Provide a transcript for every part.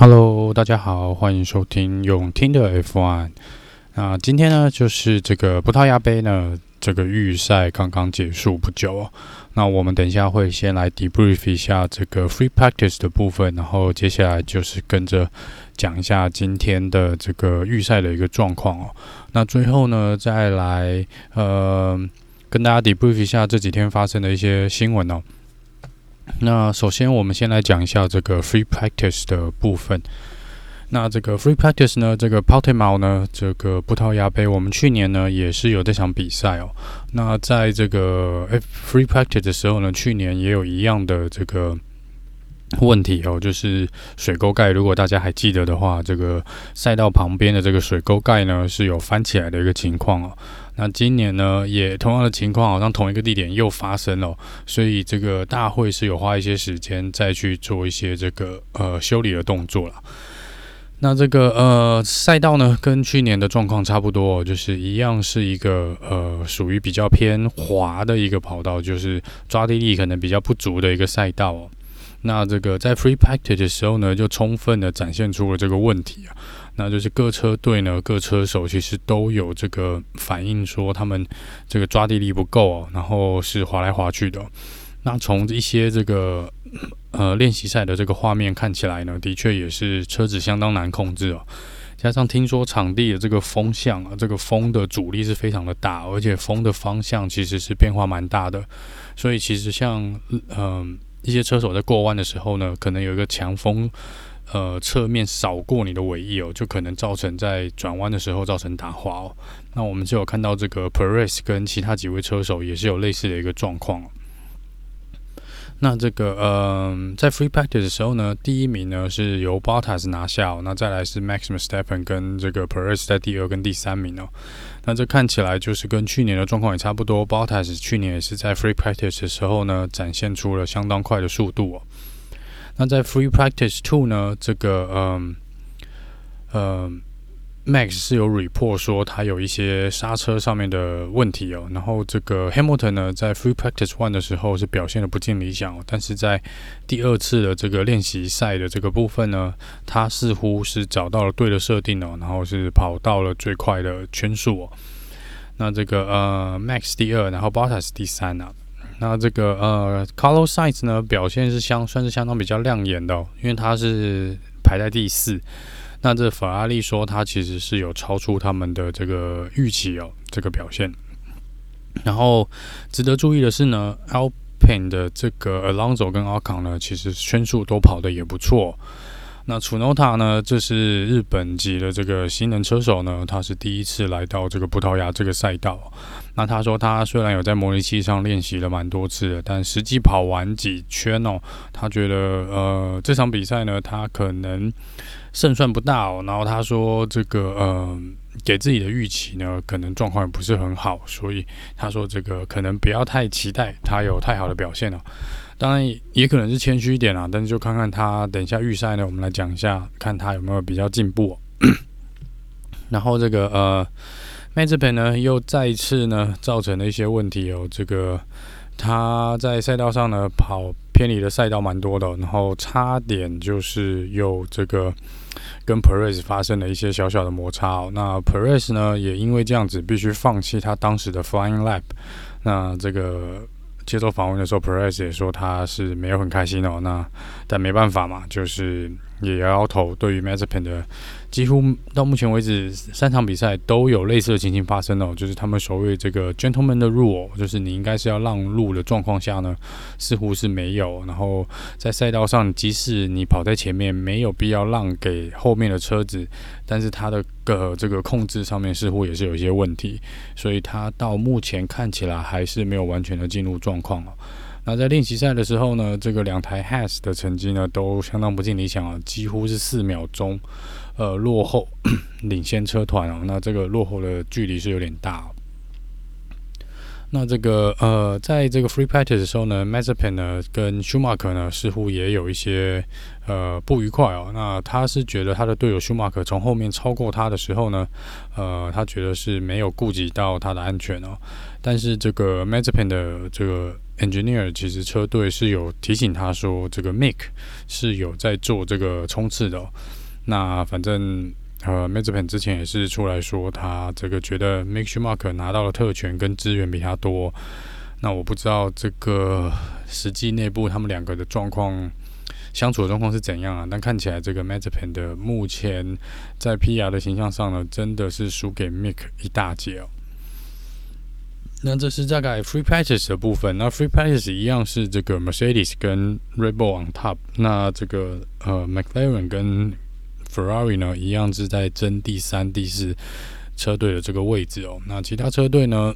Hello，大家好，欢迎收听用听的 F1。那今天呢，就是这个葡萄牙杯呢，这个预赛刚刚结束不久哦。那我们等一下会先来 debrief 一下这个 free practice 的部分，然后接下来就是跟着讲一下今天的这个预赛的一个状况哦。那最后呢，再来呃跟大家 debrief 一下这几天发生的一些新闻哦。那首先，我们先来讲一下这个 free practice 的部分。那这个 free practice 呢，这个 Portimao 呢，这个葡萄牙杯，我们去年呢也是有这场比赛哦。那在这个 free practice 的时候呢，去年也有一样的这个问题哦，就是水沟盖。如果大家还记得的话，这个赛道旁边的这个水沟盖呢是有翻起来的一个情况哦。那今年呢，也同样的情况，好像同一个地点又发生了，所以这个大会是有花一些时间再去做一些这个呃修理的动作了。那这个呃赛道呢，跟去年的状况差不多，就是一样是一个呃属于比较偏滑的一个跑道，就是抓地力可能比较不足的一个赛道哦。那这个在 free practice 的时候呢，就充分的展现出了这个问题啊。那就是各车队呢，各车手其实都有这个反应，说他们这个抓地力不够哦，然后是滑来滑去的。那从一些这个呃练习赛的这个画面看起来呢，的确也是车子相当难控制哦。加上听说场地的这个风向啊，这个风的阻力是非常的大，而且风的方向其实是变化蛮大的。所以其实像嗯、一些车手在过弯的时候呢，可能有一个强风。呃，侧面扫过你的尾翼哦，就可能造成在转弯的时候造成打滑哦。那我们就有看到这个 Perez 跟其他几位车手也是有类似的一个状况。那这个呃，在 Free Practice 的时候呢，第一名呢是由 Bottas 拿下哦，那再来是 Max Verstappen 跟这个 Perez 在第二跟第三名哦。那这看起来就是跟去年的状况也差不多，Bottas 去年也是在 Free Practice 的时候呢，展现出了相当快的速度哦。那在 Free Practice Two 呢，这个嗯呃，Max 是有 report 说他有一些刹车上面的问题哦。然后这个 Hamilton 呢，在 Free Practice One 的时候是表现的不尽理想哦，但是在第二次的这个练习赛的这个部分呢，他似乎是找到了对的设定哦，然后是跑到了最快的圈数哦。那这个呃 Max 第二，然后 Bottas 第三呢、啊。那这个呃，Carlos Sainz 呢，表现是相算是相当比较亮眼的哦，因为他是排在第四。那这法拉利说他其实是有超出他们的这个预期哦，这个表现。然后值得注意的是呢，Alpine 的这个 Alonso 跟 Alcon 呢，其实圈数都跑得也不错。那 Tsunoda 呢，这是日本籍的这个新人车手呢，他是第一次来到这个葡萄牙这个赛道。那他说，他虽然有在模拟器上练习了蛮多次的，但实际跑完几圈哦，他觉得呃这场比赛呢，他可能胜算不大哦。然后他说，这个呃给自己的预期呢，可能状况也不是很好，所以他说这个可能不要太期待他有太好的表现哦。当然也可能是谦虚一点啦，但是就看看他等一下预赛呢，我们来讲一下，看他有没有比较进步。然后这个呃。Mazepin 呢，又再一次呢造成了一些问题哦。这个他在赛道上呢跑偏离的赛道蛮多的，然后差点就是又这个跟 Perez 发生了一些小小的摩擦。那 Perez 呢也因为这样子必须放弃他当时的 Flying Lap。那这个接受访问的时候，Perez 也说他是没有很开心哦。那但没办法嘛，就是也摇摇头。对于 Mazepin 的。几乎到目前为止，三场比赛都有类似的情形发生哦，就是他们所谓这个 gentleman 的 rule，就是你应该是要让路的状况下呢，似乎是没有。然后在赛道上，即使你跑在前面，没有必要让给后面的车子，但是他的个这个控制上面似乎也是有一些问题，所以他到目前看起来还是没有完全的进入状况哦。那在练习赛的时候呢，这个两台 Has 的成绩呢都相当不尽理想啊，几乎是四秒钟。呃，落后 领先车团哦，那这个落后的距离是有点大。那这个呃，在这个 free practice 的时候呢 m a z e p e n 呢跟 Schumacher 呢似乎也有一些呃不愉快哦。那他是觉得他的队友 Schumacher 从后面超过他的时候呢，呃，他觉得是没有顾及到他的安全哦。但是这个 m a z e p e n 的这个 engineer 其实车队是有提醒他说，这个 Mick 是有在做这个冲刺的。那反正。呃，Mazepin 之前也是出来说，他这个觉得 Mick Schumacher 拿到的特权跟资源比他多。那我不知道这个实际内部他们两个的状况相处的状况是怎样啊？但看起来这个 Mazepin 的目前在 PR 的形象上呢，真的是输给 Mick 一大截哦。那这是大概 Free Practice 的部分。那 Free Practice 一样是这个 Mercedes 跟 Red Bull on top。那这个呃 McLaren 跟 Ferrari 呢，一样是在争第三、第四车队的这个位置哦。那其他车队呢？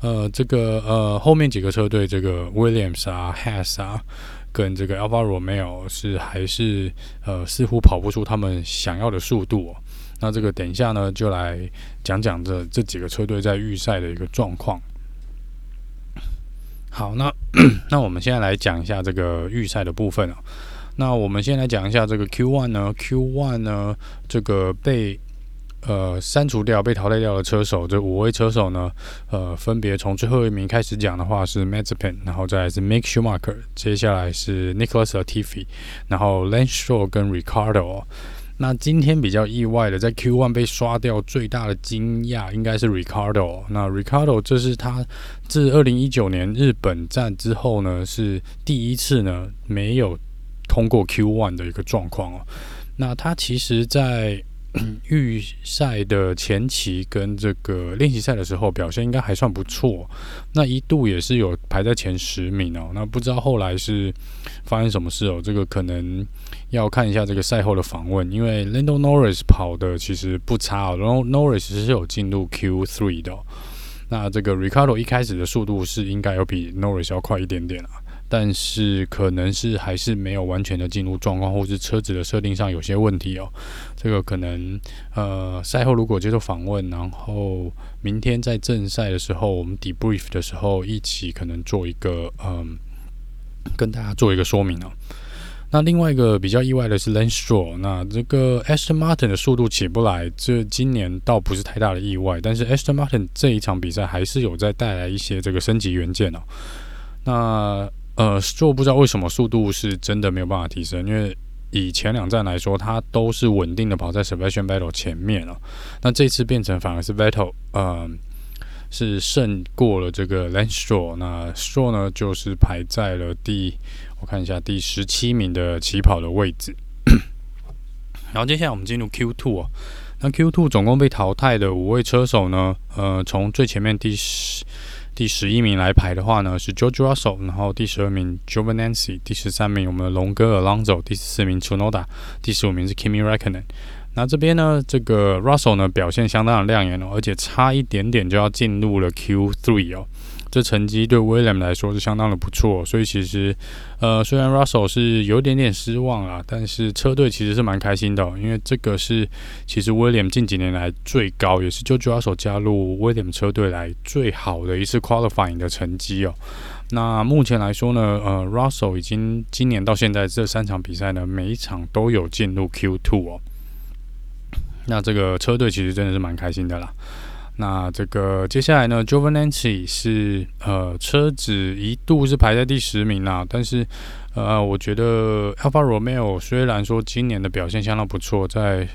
呃，这个呃后面几个车队，这个 Williams 啊、Haas 啊，跟这个 Alfa Romeo 是还是呃似乎跑不出他们想要的速度哦。那这个等一下呢，就来讲讲这这几个车队在预赛的一个状况。好，那 那我们现在来讲一下这个预赛的部分啊。那我们先来讲一下这个 Q1 呢，Q1 呢，这个被呃删除掉、被淘汰掉的车手，这五位车手呢，呃，分别从最后一名开始讲的话是 m a z e p e n 然后再是 Mick Schumacher，接下来是 Nicholas Latifi，然后 Lance Stroll 跟 Ricardo。那今天比较意外的，在 Q1 被刷掉最大的惊讶应该是 Ricardo。那 Ricardo 这是他自二零一九年日本站之后呢，是第一次呢没有。通过 Q1 的一个状况哦，那他其实，在预赛的前期跟这个练习赛的时候表现应该还算不错，那一度也是有排在前十名哦。那不知道后来是发生什么事哦，这个可能要看一下这个赛后的访问，因为 Lando Norris 跑的其实不差哦，然后 Norris 是有进入 Q3 的。那这个 Ricardo 一开始的速度是应该要比 Norris 要快一点点啊。但是可能是还是没有完全的进入状况，或是车子的设定上有些问题哦。这个可能呃赛后如果接受访问，然后明天在正赛的时候，我们 debrief 的时候一起可能做一个嗯跟大家做一个说明哦。那另外一个比较意外的是 Lance Stroll，那这个 Aston Martin 的速度起不来，这今年倒不是太大的意外，但是 Aston Martin 这一场比赛还是有在带来一些这个升级元件哦。那呃，Stroll 不知道为什么速度是真的没有办法提升，因为以前两站来说，它都是稳定的跑在 Sebastian Vettel 前面了。那这次变成反而是 Vettel，呃，是胜过了这个 Lance Stroll。那 Stroll 呢，就是排在了第，我看一下第十七名的起跑的位置。然后接下来我们进入 Q two 哦，那 Q two 总共被淘汰的五位车手呢，呃，从最前面第十。第十一名来排的话呢，是 George Russell，然后第十二名 Giovinazzi，第十三名我们的龙哥 Alonso，第十四名 Chunoda，第十五名是 Kimi Räikkönen。那这边呢，这个 Russell 呢表现相当的亮眼哦，而且差一点点就要进入了 Q3 哦。这成绩对 William 来说是相当的不错，所以其实，呃，虽然 Russell 是有点点失望啊，但是车队其实是蛮开心的，因为这个是其实 William 近几年来最高，也是就 Russell 加入 William 车队来最好的一次 Qualifying 的成绩哦。那目前来说呢，呃，Russell 已经今年到现在这三场比赛呢，每一场都有进入 Q2 哦。那这个车队其实真的是蛮开心的啦。那这个接下来呢 j o v a n a n c i 是呃车子一度是排在第十名啦，但是呃我觉得 Alfa Romeo 虽然说今年的表现相当不错，在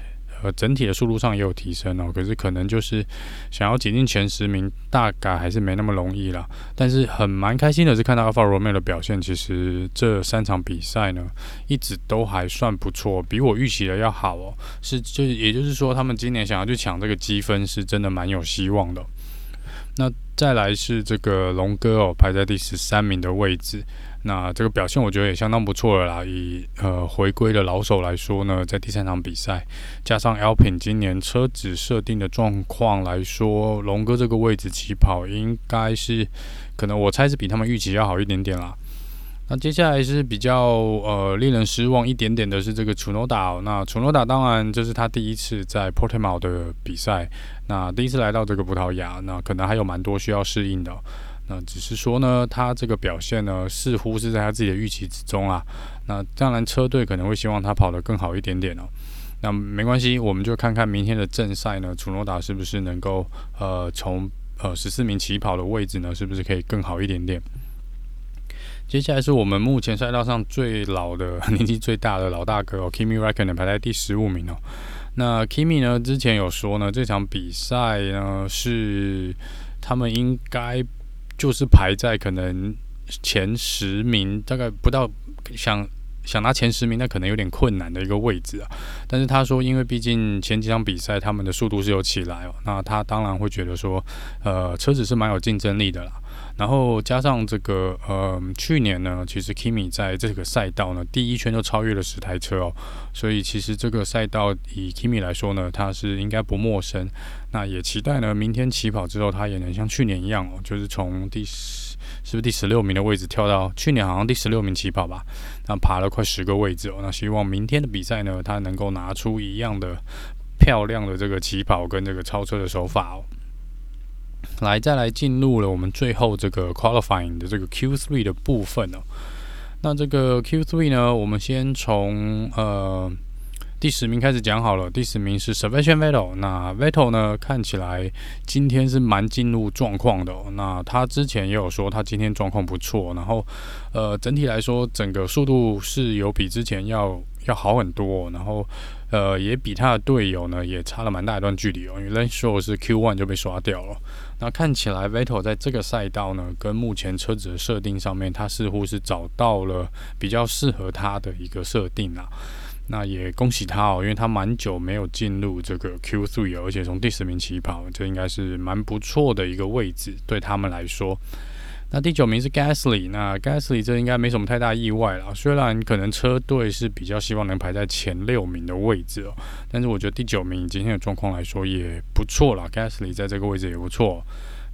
呃，整体的速度上也有提升哦，可是可能就是想要挤进前十名，大概还是没那么容易啦。但是很蛮开心的是看到 Alfa Romeo 的表现，其实这三场比赛呢，一直都还算不错，比我预期的要好哦。是，就也就是说，他们今年想要去抢这个积分，是真的蛮有希望的。那再来是这个龙哥哦，排在第十三名的位置。那这个表现我觉得也相当不错了啦。以呃回归的老手来说呢，在第三场比赛，加上 lpin 今年车子设定的状况来说，龙哥这个位置起跑应该是可能我猜是比他们预期要好一点点啦。那接下来是比较呃令人失望一点点的是这个楚诺达。那楚诺达当然这是他第一次在 Portimao 的比赛，那第一次来到这个葡萄牙，那可能还有蛮多需要适应的。那只是说呢，他这个表现呢，似乎是在他自己的预期之中啊。那当然车队可能会希望他跑得更好一点点哦。那没关系，我们就看看明天的正赛呢，楚诺达是不是能够呃从呃十四名起跑的位置呢，是不是可以更好一点点？接下来是我们目前赛道上最老的、年纪最大的老大哥哦，Kimi r e c k o n e n 排在第十五名哦。那 Kimi 呢，之前有说呢，这场比赛呢是他们应该就是排在可能前十名，大概不到想想拿前十名，那可能有点困难的一个位置啊。但是他说，因为毕竟前几场比赛他们的速度是有起来哦，那他当然会觉得说，呃，车子是蛮有竞争力的啦。然后加上这个，呃，去年呢，其实 Kimi 在这个赛道呢，第一圈就超越了十台车哦，所以其实这个赛道以 Kimi 来说呢，他是应该不陌生。那也期待呢，明天起跑之后，他也能像去年一样哦，就是从第十，是不是第十六名的位置跳到去年好像第十六名起跑吧，那爬了快十个位置哦。那希望明天的比赛呢，他能够拿出一样的漂亮的这个起跑跟这个超车的手法哦。来，再来进入了我们最后这个 qualifying 的这个 Q3 的部分哦。那这个 Q3 呢，我们先从呃第十名开始讲好了。第十名是 Sebastian Vettel。那 Vettel 呢，看起来今天是蛮进入状况的哦。那他之前也有说他今天状况不错，然后呃整体来说，整个速度是有比之前要要好很多，然后。呃，也比他的队友呢，也差了蛮大一段距离哦。因为 Lance Stroll 是 Q1 就被刷掉了。那看起来 Vettel 在这个赛道呢，跟目前车子的设定上面，他似乎是找到了比较适合他的一个设定啦。那也恭喜他哦，因为他蛮久没有进入这个 Q3 而且从第十名起跑，这应该是蛮不错的一个位置，对他们来说。那第九名是 Gasly，那 Gasly 这应该没什么太大意外啦。虽然可能车队是比较希望能排在前六名的位置哦，但是我觉得第九名今天的状况来说也不错啦。Gasly 在这个位置也不错。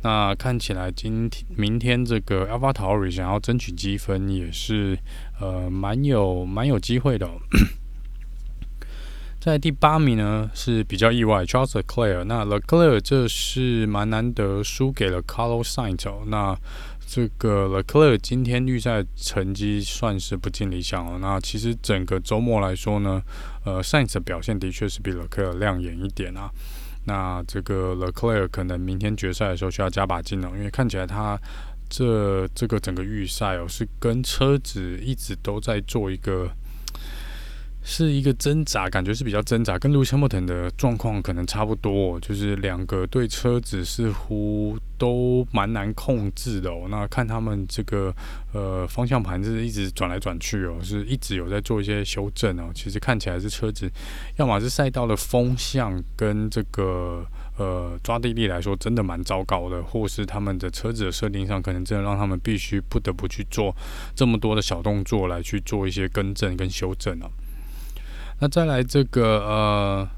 那看起来今天、明天这个 AlphaTauri 想要争取积分也是呃蛮有蛮有机会的哦。在第八名呢是比较意外，Charles Leclerc。那 Leclerc 这是蛮难得输给了 Carlos Sainz 哦。那这个 l e c l e r 今天预赛成绩算是不尽理想哦。那其实整个周末来说呢，呃，Sainz 的表现的确是比 l e c l e r 亮眼一点啊。那这个 l e c l e r 可能明天决赛的时候需要加把劲哦，因为看起来他这这个整个预赛哦是跟车子一直都在做一个。是一个挣扎，感觉是比较挣扎，跟 Lewis Hamilton 的状况可能差不多，就是两个对车子似乎都蛮难控制的哦。那看他们这个呃方向盘是一直转来转去哦，是一直有在做一些修正哦。其实看起来是车子，要么是赛道的风向跟这个呃抓地力来说真的蛮糟糕的，或是他们的车子的设定上可能真的让他们必须不得不去做这么多的小动作来去做一些更正跟修正哦。那再来这个呃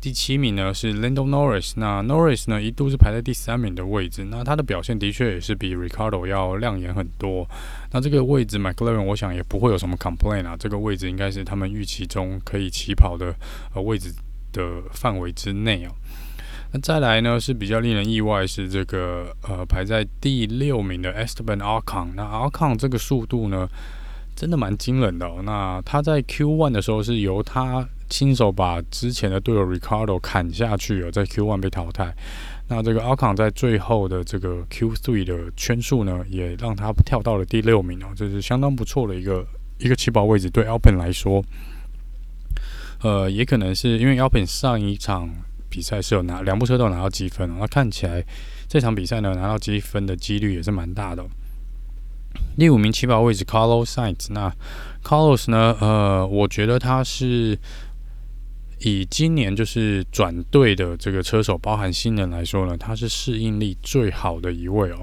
第七名呢是 Lando Norris，那 Norris 呢一度是排在第三名的位置，那他的表现的确也是比 Ricardo 要亮眼很多。那这个位置 McLaren 我想也不会有什么 complain 啊，这个位置应该是他们预期中可以起跑的呃位置的范围之内啊。那再来呢是比较令人意外是这个呃排在第六名的 Esteban Ocon，那 Ocon 这个速度呢？真的蛮惊人的哦。那他在 Q1 的时候是由他亲手把之前的队友 Ricardo 砍下去了，在 Q1 被淘汰。那这个 Alcon 在最后的这个 Q3 的圈数呢，也让他跳到了第六名哦，这是相当不错的一个一个起跑位置。对 Alpin 来说，呃，也可能是因为 Alpin 上一场比赛是有拿两部车都有拿到积分哦，那看起来这场比赛呢，拿到积分的几率也是蛮大的。第五名起跑位置，Carlos Sainz。那 Carlos 呢？呃，我觉得他是以今年就是转队的这个车手，包含新人来说呢，他是适应力最好的一位哦。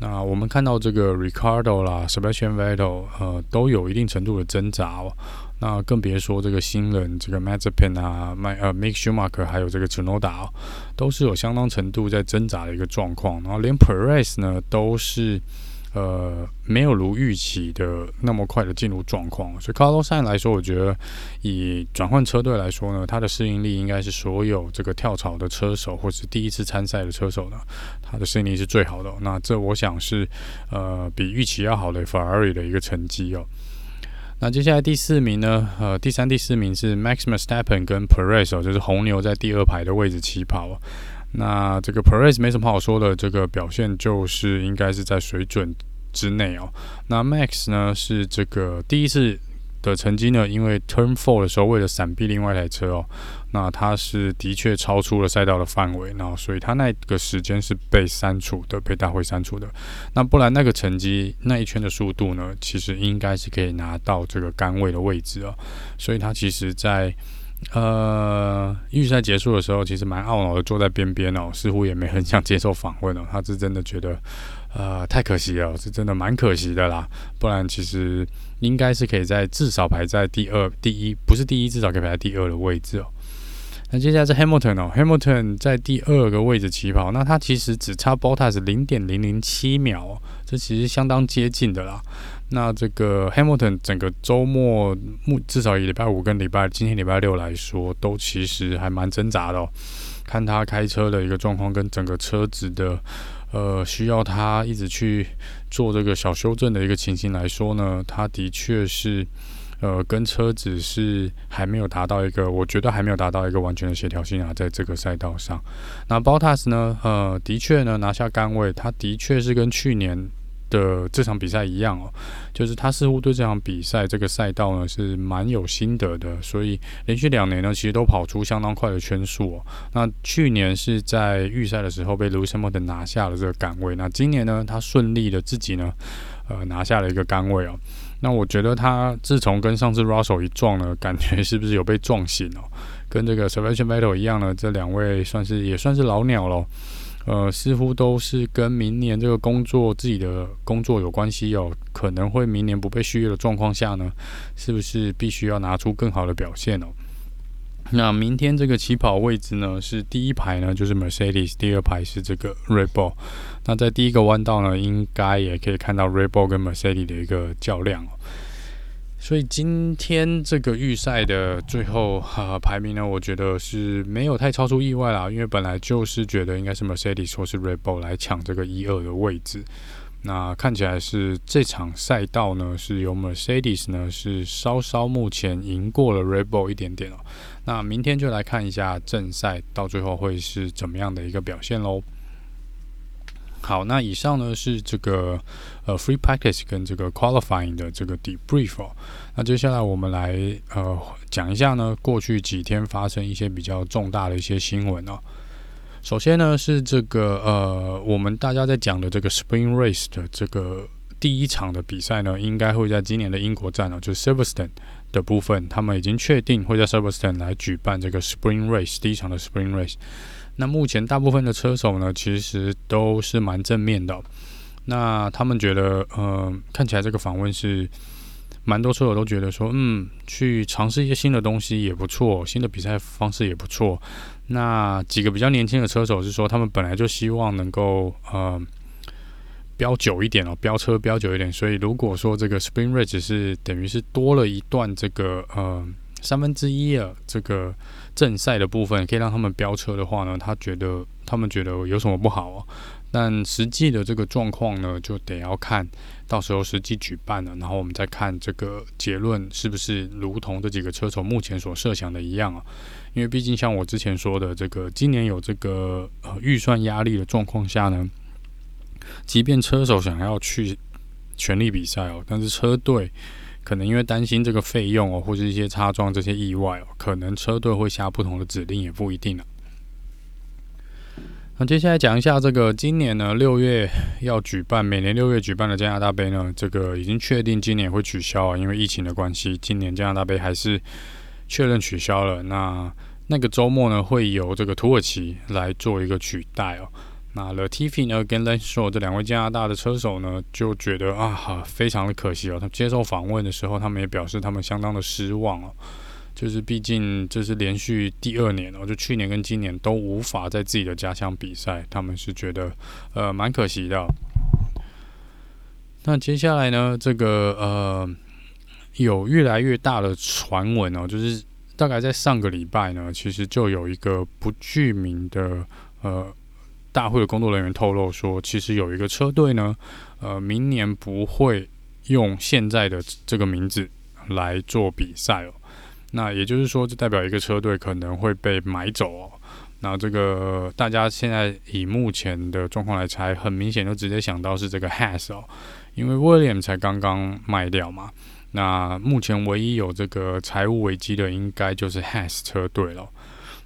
那我们看到这个 Ricardo 啦，Sebastian Vettel，呃，都有一定程度的挣扎哦。那更别说这个新人，这个 Mazepin 啊，麦呃 Mick Schumacher，还有这个 Tsunoda 哦，都是有相当程度在挣扎的一个状况。然后连 Perez 呢，都是。呃，没有如预期的那么快的进入状况，所以 Carlos Sainz 来说，我觉得以转换车队来说呢，他的适应力应该是所有这个跳槽的车手或是第一次参赛的车手呢，他的适应力是最好的。那这我想是呃比预期要好的 Ferrari 的一个成绩哦。那接下来第四名呢，呃，第三、第四名是 Max Verstappen 跟 Perez 哦，就是红牛在第二排的位置起跑。那这个 Perez 没什么好说的，这个表现就是应该是在水准之内哦。那 Max 呢是这个第一次的成绩呢，因为 Turn Four 的时候为了闪避另外一台车哦，那他是的确超出了赛道的范围，然后所以他那个时间是被删除的，被大会删除的。那不然那个成绩那一圈的速度呢，其实应该是可以拿到这个杆位的位置哦。所以他其实在。呃，预赛结束的时候，其实蛮懊恼的，坐在边边哦，似乎也没很想接受访问哦。他是真的觉得，呃，太可惜了，是真的蛮可惜的啦。不然其实应该是可以在至少排在第二、第一，不是第一，至少可以排在第二的位置哦。那接下来是 Hamilton 哦，Hamilton 在第二个位置起跑，那他其实只差 Bottas 零点零零七秒哦，这其实相当接近的啦。那这个 Hamilton 整个周末，目至少以礼拜五跟礼拜今天礼拜六来说，都其实还蛮挣扎的哦。看他开车的一个状况，跟整个车子的呃需要他一直去做这个小修正的一个情形来说呢，他的确是呃跟车子是还没有达到一个，我觉得还没有达到一个完全的协调性啊，在这个赛道上。那 Bottas 呢，呃，的确呢拿下杆位，他的确是跟去年。的这场比赛一样哦，就是他似乎对这场比赛这个赛道呢是蛮有心得的，所以连续两年呢其实都跑出相当快的圈数哦。那去年是在预赛的时候被 Lewis Hamilton 拿下了这个杆位，那今年呢他顺利的自己呢呃拿下了一个杆位哦。那我觉得他自从跟上次 Russell 一撞呢，感觉是不是有被撞醒哦？跟这个 Sebastian Vettel 一样呢，这两位算是也算是老鸟喽。呃，似乎都是跟明年这个工作自己的工作有关系哦，可能会明年不被续约的状况下呢，是不是必须要拿出更好的表现哦？那明天这个起跑位置呢，是第一排呢就是 Mercedes，第二排是这个 Red Bull。那在第一个弯道呢，应该也可以看到 Red Bull 跟 Mercedes 的一个较量哦。所以今天这个预赛的最后哈、排名呢，我觉得是没有太超出意外啦，因为本来就是觉得应该是 Mercedes 或是 r e b o l 来抢这个一二的位置。那看起来是这场赛道呢，是由 Mercedes 呢是稍稍目前赢过了 rebo 一点点哦。那明天就来看一下正赛到最后会是怎么样的一个表现喽。好，那以上呢是这个呃 free practice 跟这个 qualifying 的这个 debrief 哦。那接下来我们来呃讲一下呢过去几天发生一些比较重大的一些新闻哦。首先呢是这个呃我们大家在讲的这个 Spring Race 的这个第一场的比赛呢，应该会在今年的英国站哦，就是 Silverstone 的部分，他们已经确定会在 Silverston 来举办这个 Spring Race 第一场的 Spring Race。那目前大部分的车手呢，其实都是蛮正面的。那他们觉得，呃，看起来这个访问是蛮多车手都觉得说，嗯，去尝试一些新的东西也不错，新的比赛方式也不错。那几个比较年轻的车手是说，他们本来就希望能够呃飙久一点哦，飙车飙久一点。所以如果说这个 Spring Race 是等于是多了一段这个呃。三分之一的这个正赛的部分可以让他们飙车的话呢，他觉得他们觉得有什么不好啊？但实际的这个状况呢，就得要看到时候实际举办了，然后我们再看这个结论是不是如同这几个车手目前所设想的一样啊？因为毕竟像我之前说的，这个今年有这个呃预算压力的状况下呢，即便车手想要去全力比赛哦，但是车队。可能因为担心这个费用哦，或者一些擦撞这些意外哦，可能车队会下不同的指令，也不一定呢。那接下来讲一下这个今年呢，六月要举办，每年六月举办的加拿大杯呢，这个已经确定今年会取消啊，因为疫情的关系，今年加拿大杯还是确认取消了。那那个周末呢，会由这个土耳其来做一个取代哦。那 Latifi 呢，跟 Lance Stroll 这两位加拿大的车手呢，就觉得啊，非常的可惜哦。他们接受访问的时候，他们也表示他们相当的失望哦。就是毕竟这是连续第二年哦，就去年跟今年都无法在自己的家乡比赛，他们是觉得呃蛮可惜的。那接下来呢，这个呃，有越来越大的传闻哦，就是大概在上个礼拜呢，其实就有一个不具名的呃大会的工作人员透露说，其实有一个车队呢，呃，明年不会用现在的这个名字来做比赛哦。那也就是说，这代表一个车队可能会被买走哦。那这个大家现在以目前的状况来猜，很明显就直接想到是这个 Has 哦，因为 William 才刚刚卖掉嘛。那目前唯一有这个财务危机的，应该就是 Has 车队了。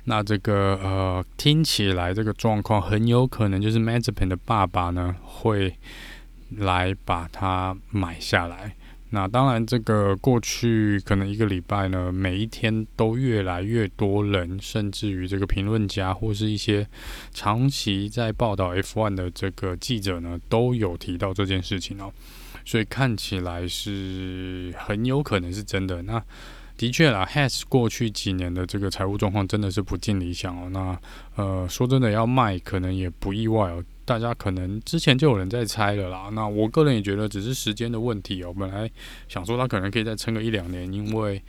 那这个呃，听起来这个状况很有可能就是 Mazepin 的爸爸呢会来把它买下来。那当然，这个过去可能一个礼拜呢，每一天都越来越多人，甚至于这个评论家或是一些长期在报道 F1 的这个记者呢，都有提到这件事情哦。所以看起来是很有可能是真的。那的确啦，Haas 过去几年的这个财务状况真的是不尽理想哦。那呃，说真的要卖，可能也不意外哦。大家可能之前就有人在猜了啦，那我个人也觉得只是时间的问题哦。本来想说他可能可以再撑个一两年，因为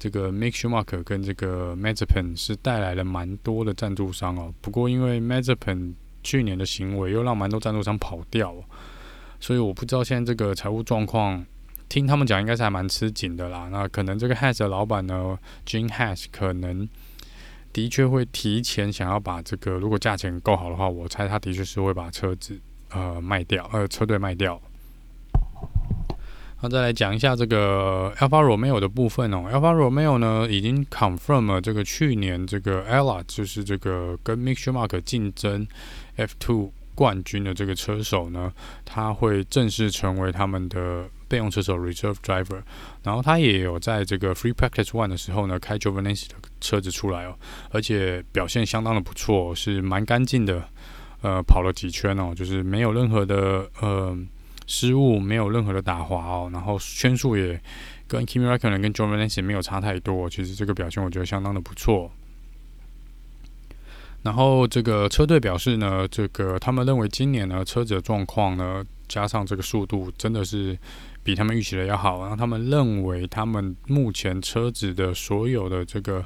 这个 m i k s c h u m a c k 跟这个 m a z e p e n 是带来了蛮多的赞助商哦。不过因为 m a z e p e n 去年的行为又让蛮多赞助商跑掉，所以我不知道现在这个财务状况，听他们讲应该是还蛮吃紧的啦。那可能这个 Has 的老板呢，Gene Haas 可能。的确会提前想要把这个，如果价钱够好的话，我猜他的确是会把车子呃卖掉，呃车队卖掉。那再来讲一下这个 Alfa Romeo 的部分哦，Alfa Romeo 呢已经 confirm 了这个去年这个 Ella 就是这个跟 Mick Schumacher 竞争 F2 冠军的这个车手呢，他会正式成为他们的。备用车手 （reserve driver），然后他也有在这个 Free Practice One 的时候呢，开 Giovinazzi 的车子出来哦，而且表现相当的不错，是蛮干净的，呃，跑了几圈哦，就是没有任何的呃失误，没有任何的打滑哦，然后圈数也跟 Kimi r a c k o n e n 跟 Giovinazzi 没有差太多，其实这个表现我觉得相当的不错。然后这个车队表示呢，这个他们认为今年呢车子的状况呢，加上这个速度，真的是。比他们预期的要好，然后他们认为他们目前车子的所有的这个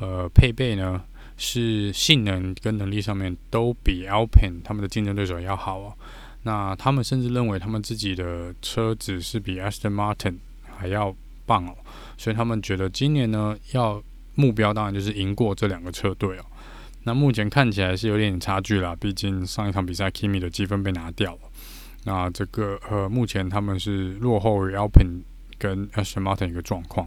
呃配备呢，是性能跟能力上面都比 Alpine 他们的竞争对手要好哦。那他们甚至认为他们自己的车子是比 Aston Martin 还要棒哦，所以他们觉得今年呢要目标当然就是赢过这两个车队哦。那目前看起来是有点差距啦，毕竟上一场比赛 Kimi 的积分被拿掉了。那这个呃，目前他们是落后于 Alpin 跟 Aston Martin 一个状况。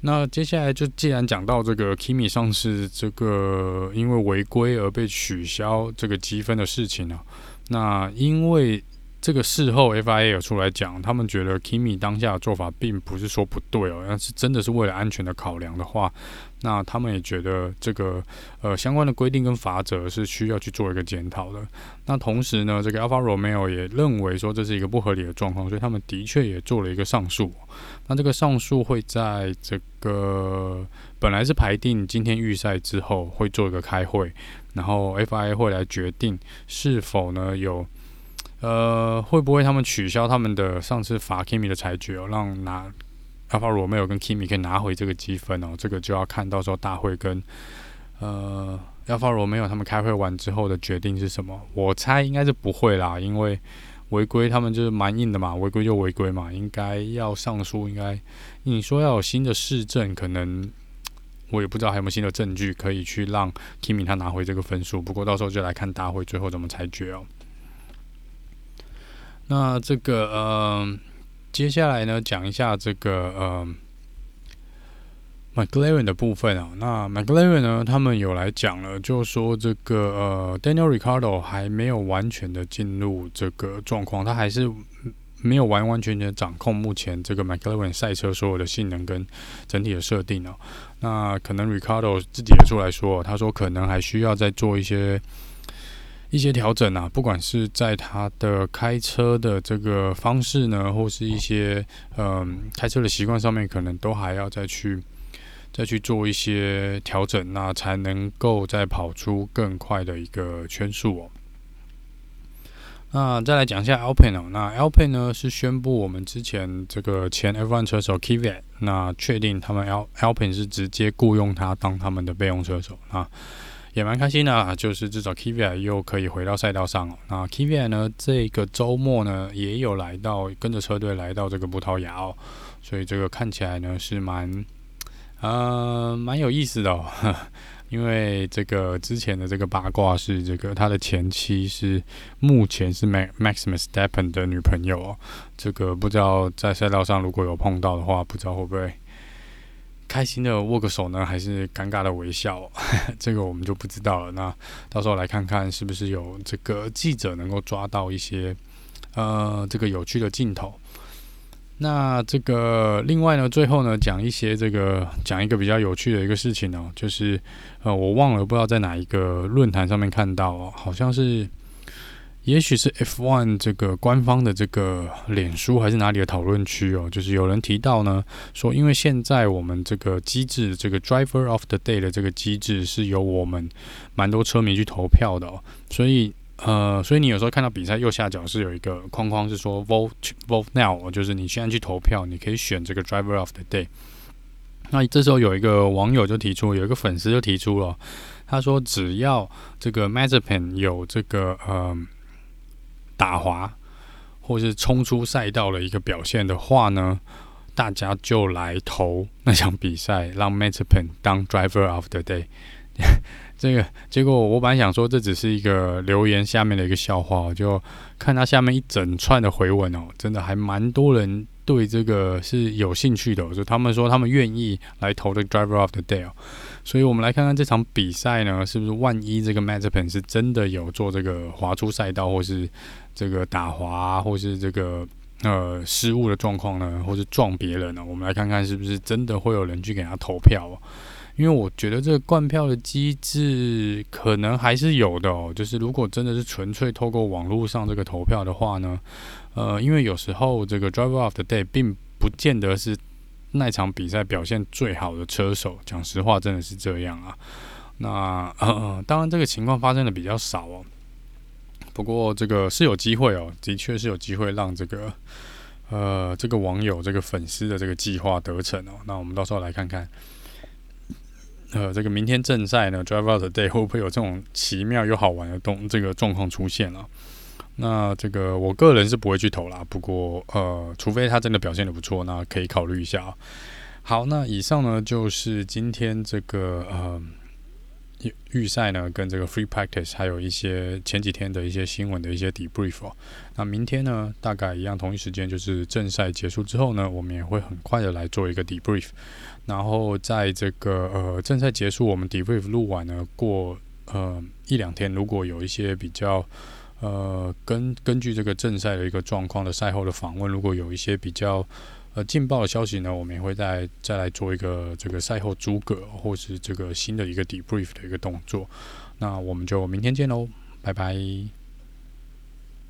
那接下来就既然讲到这个 Kimi 上次这个因为违规而被取消这个积分的事情呢，那因为。这个事后，FIA 有出来讲，他们觉得 Kimi 当下的做法并不是说不对哦，但是真的是为了安全的考量的话，那他们也觉得这个呃相关的规定跟法则是需要去做一个检讨的。那同时呢，这个 Alpha Romeo 也认为说这是一个不合理的状况，所以他们的确也做了一个上诉。那这个上诉会在这个本来是排定今天预赛之后会做一个开会，然后 FIA 会来决定是否呢有。呃，会不会他们取消他们的上次罚 Kimi 的裁决哦，让拿 Alfa Romeo 跟 Kimi 可以拿回这个积分哦？这个就要看到时候大会跟呃 Alfa Romeo 他们开会完之后的决定是什么。我猜应该是不会啦，因为违规他们就是蛮硬的嘛，违规就违规嘛，应该要上诉。应该你说要有新的事证，可能我也不知道还有没有新的证据可以去让 Kimi 他拿回这个分数。不过到时候就来看大会最后怎么裁决哦。那这个呃，接下来呢，讲一下这个呃，McLaren 的部分啊。那 McLaren 呢，他们有来讲了，就说这个呃，Daniel Ricardo 还没有完全的进入这个状况，他还是没有完完全全掌控目前这个 McLaren 赛车所有的性能跟整体的设定哦。那可能 Ricardo 自己也出来说，他说可能还需要再做一些。一些调整啊，不管是在他的开车的这个方式呢，或是一些嗯、开车的习惯上面，可能都还要再去再去做一些调整，那才能够再跑出更快的一个圈速哦。那再来讲一下 Alpine 哦，那 Alpine 呢是宣布我们之前这个前 F1 车手 Kvyat，那确定他们 Al Alpine 是直接雇佣他当他们的备用车手啊。也蛮开心的啊，就是至少 Kvyat 又可以回到赛道上哦。那 Kvyat 呢，这个周末呢也有来到，跟着车队来到这个葡萄牙哦，所以这个看起来呢是蛮，呃，蛮有意思的哦。因为这个之前的这个八卦是这个他的前妻是目前是 Max Max Verstappen 的女朋友哦。这个不知道在赛道上如果有碰到的话，不知道会不会。开心的握个手呢，还是尴尬的微笑？这个我们就不知道了。那到时候来看看是不是有这个记者能够抓到一些呃这个有趣的镜头。那这个另外呢，最后呢讲一些这个讲一个比较有趣的一个事情哦，就是呃我忘了不知道在哪一个论坛上面看到哦，好像是。也许是 F1 这个官方的这个脸书还是哪里的讨论区哦，就是有人提到呢，说因为现在我们这个机制，这个 Driver of the Day 的这个机制是由我们蛮多车迷去投票的哦，所以呃，所以你有时候看到比赛右下角是有一个框框是说 Vote Vote Now，就是你现在去投票，你可以选这个 Driver of the Day。那这时候有一个网友就提出，有一个粉丝就提出了，他说只要这个 Mazepin 有这个呃。打滑，或是冲出赛道的一个表现的话呢，大家就来投那场比赛，让 Mazepin 当 Driver of the Day。这个结果我本来想说这只是一个留言下面的一个笑话，就看他下面一整串的回文哦，真的还蛮多人对这个是有兴趣的，就他们说他们愿意来投的 Driver of the Day 哦。所以我们来看看这场比赛呢，是不是万一这个 Mazepin 是真的有做这个滑出赛道，或是这个打滑，或是这个呃失误的状况呢，或是撞别人呢？我们来看看是不是真的会有人去给他投票哦。因为我觉得这个灌票的机制可能还是有的哦。就是如果真的是纯粹透过网络上这个投票的话呢，呃，因为有时候这个 Driver of the Day 并不见得是那场比赛表现最好的车手。讲实话，真的是这样啊。那呃，当然这个情况发生的比较少哦。不过这个是有机会哦，的确是有机会让这个呃这个网友这个粉丝的这个计划得逞哦。那我们到时候来看看。呃，这个明天正赛呢，Drive of the Day 会不会有这种奇妙又好玩的动这个状况出现了？那这个我个人是不会去投啦，不过呃，除非他真的表现得不错，那可以考虑一下啊。好，那以上呢就是今天这个呃。预赛呢，跟这个 free practice，还有一些前几天的一些新闻的一些 debrief 哦。那明天呢，大概一样，同一时间就是正赛结束之后呢，我们也会很快的来做一个 debrief。然后在这个呃正赛结束，我们 debrief 录完呢，过呃一两天，如果有一些比较呃根根据这个正赛的一个状况的赛后的访问，如果有一些比较。呃，劲爆的消息呢，我们也会再再来做一个这个赛后诸葛，或是这个新的一个 debrief 的一个动作。那我们就明天见喽，拜拜。